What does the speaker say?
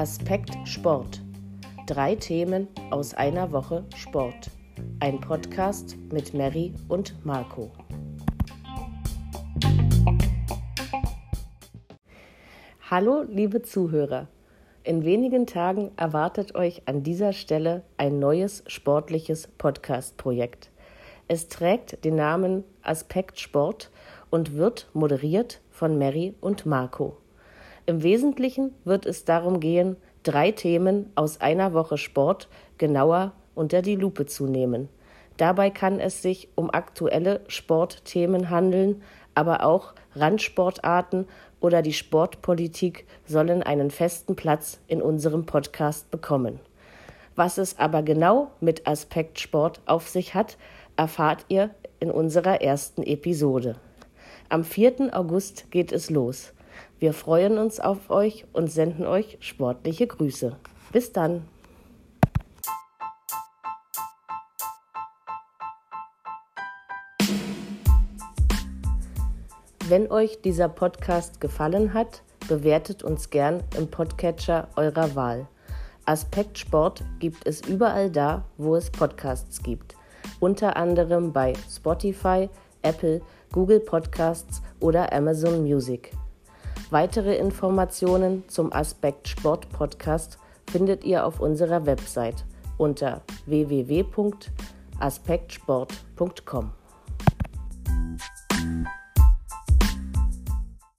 Aspekt Sport. Drei Themen aus einer Woche Sport. Ein Podcast mit Mary und Marco. Hallo, liebe Zuhörer. In wenigen Tagen erwartet euch an dieser Stelle ein neues sportliches Podcast-Projekt. Es trägt den Namen Aspekt Sport und wird moderiert von Mary und Marco. Im Wesentlichen wird es darum gehen, drei Themen aus einer Woche Sport genauer unter die Lupe zu nehmen. Dabei kann es sich um aktuelle Sportthemen handeln, aber auch Randsportarten oder die Sportpolitik sollen einen festen Platz in unserem Podcast bekommen. Was es aber genau mit Aspekt Sport auf sich hat, erfahrt ihr in unserer ersten Episode. Am 4. August geht es los. Wir freuen uns auf euch und senden euch sportliche Grüße. Bis dann. Wenn euch dieser Podcast gefallen hat, bewertet uns gern im Podcatcher eurer Wahl. Aspekt Sport gibt es überall da, wo es Podcasts gibt, unter anderem bei Spotify, Apple, Google Podcasts oder Amazon Music. Weitere Informationen zum Aspekt Sport Podcast findet ihr auf unserer Website unter www.aspektsport.com.